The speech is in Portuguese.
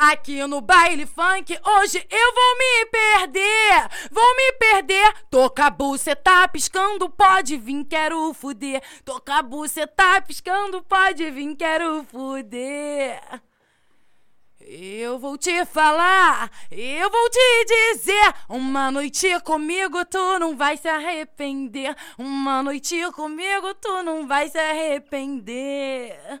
Aqui no baile funk, hoje eu vou me perder. Vou me perder. Toca tá piscando, pode vir, quero fuder. Toca tá piscando, pode vir, quero fuder. Eu vou te falar, eu vou te dizer. Uma noite comigo tu não vai se arrepender. Uma noite comigo tu não vai se arrepender.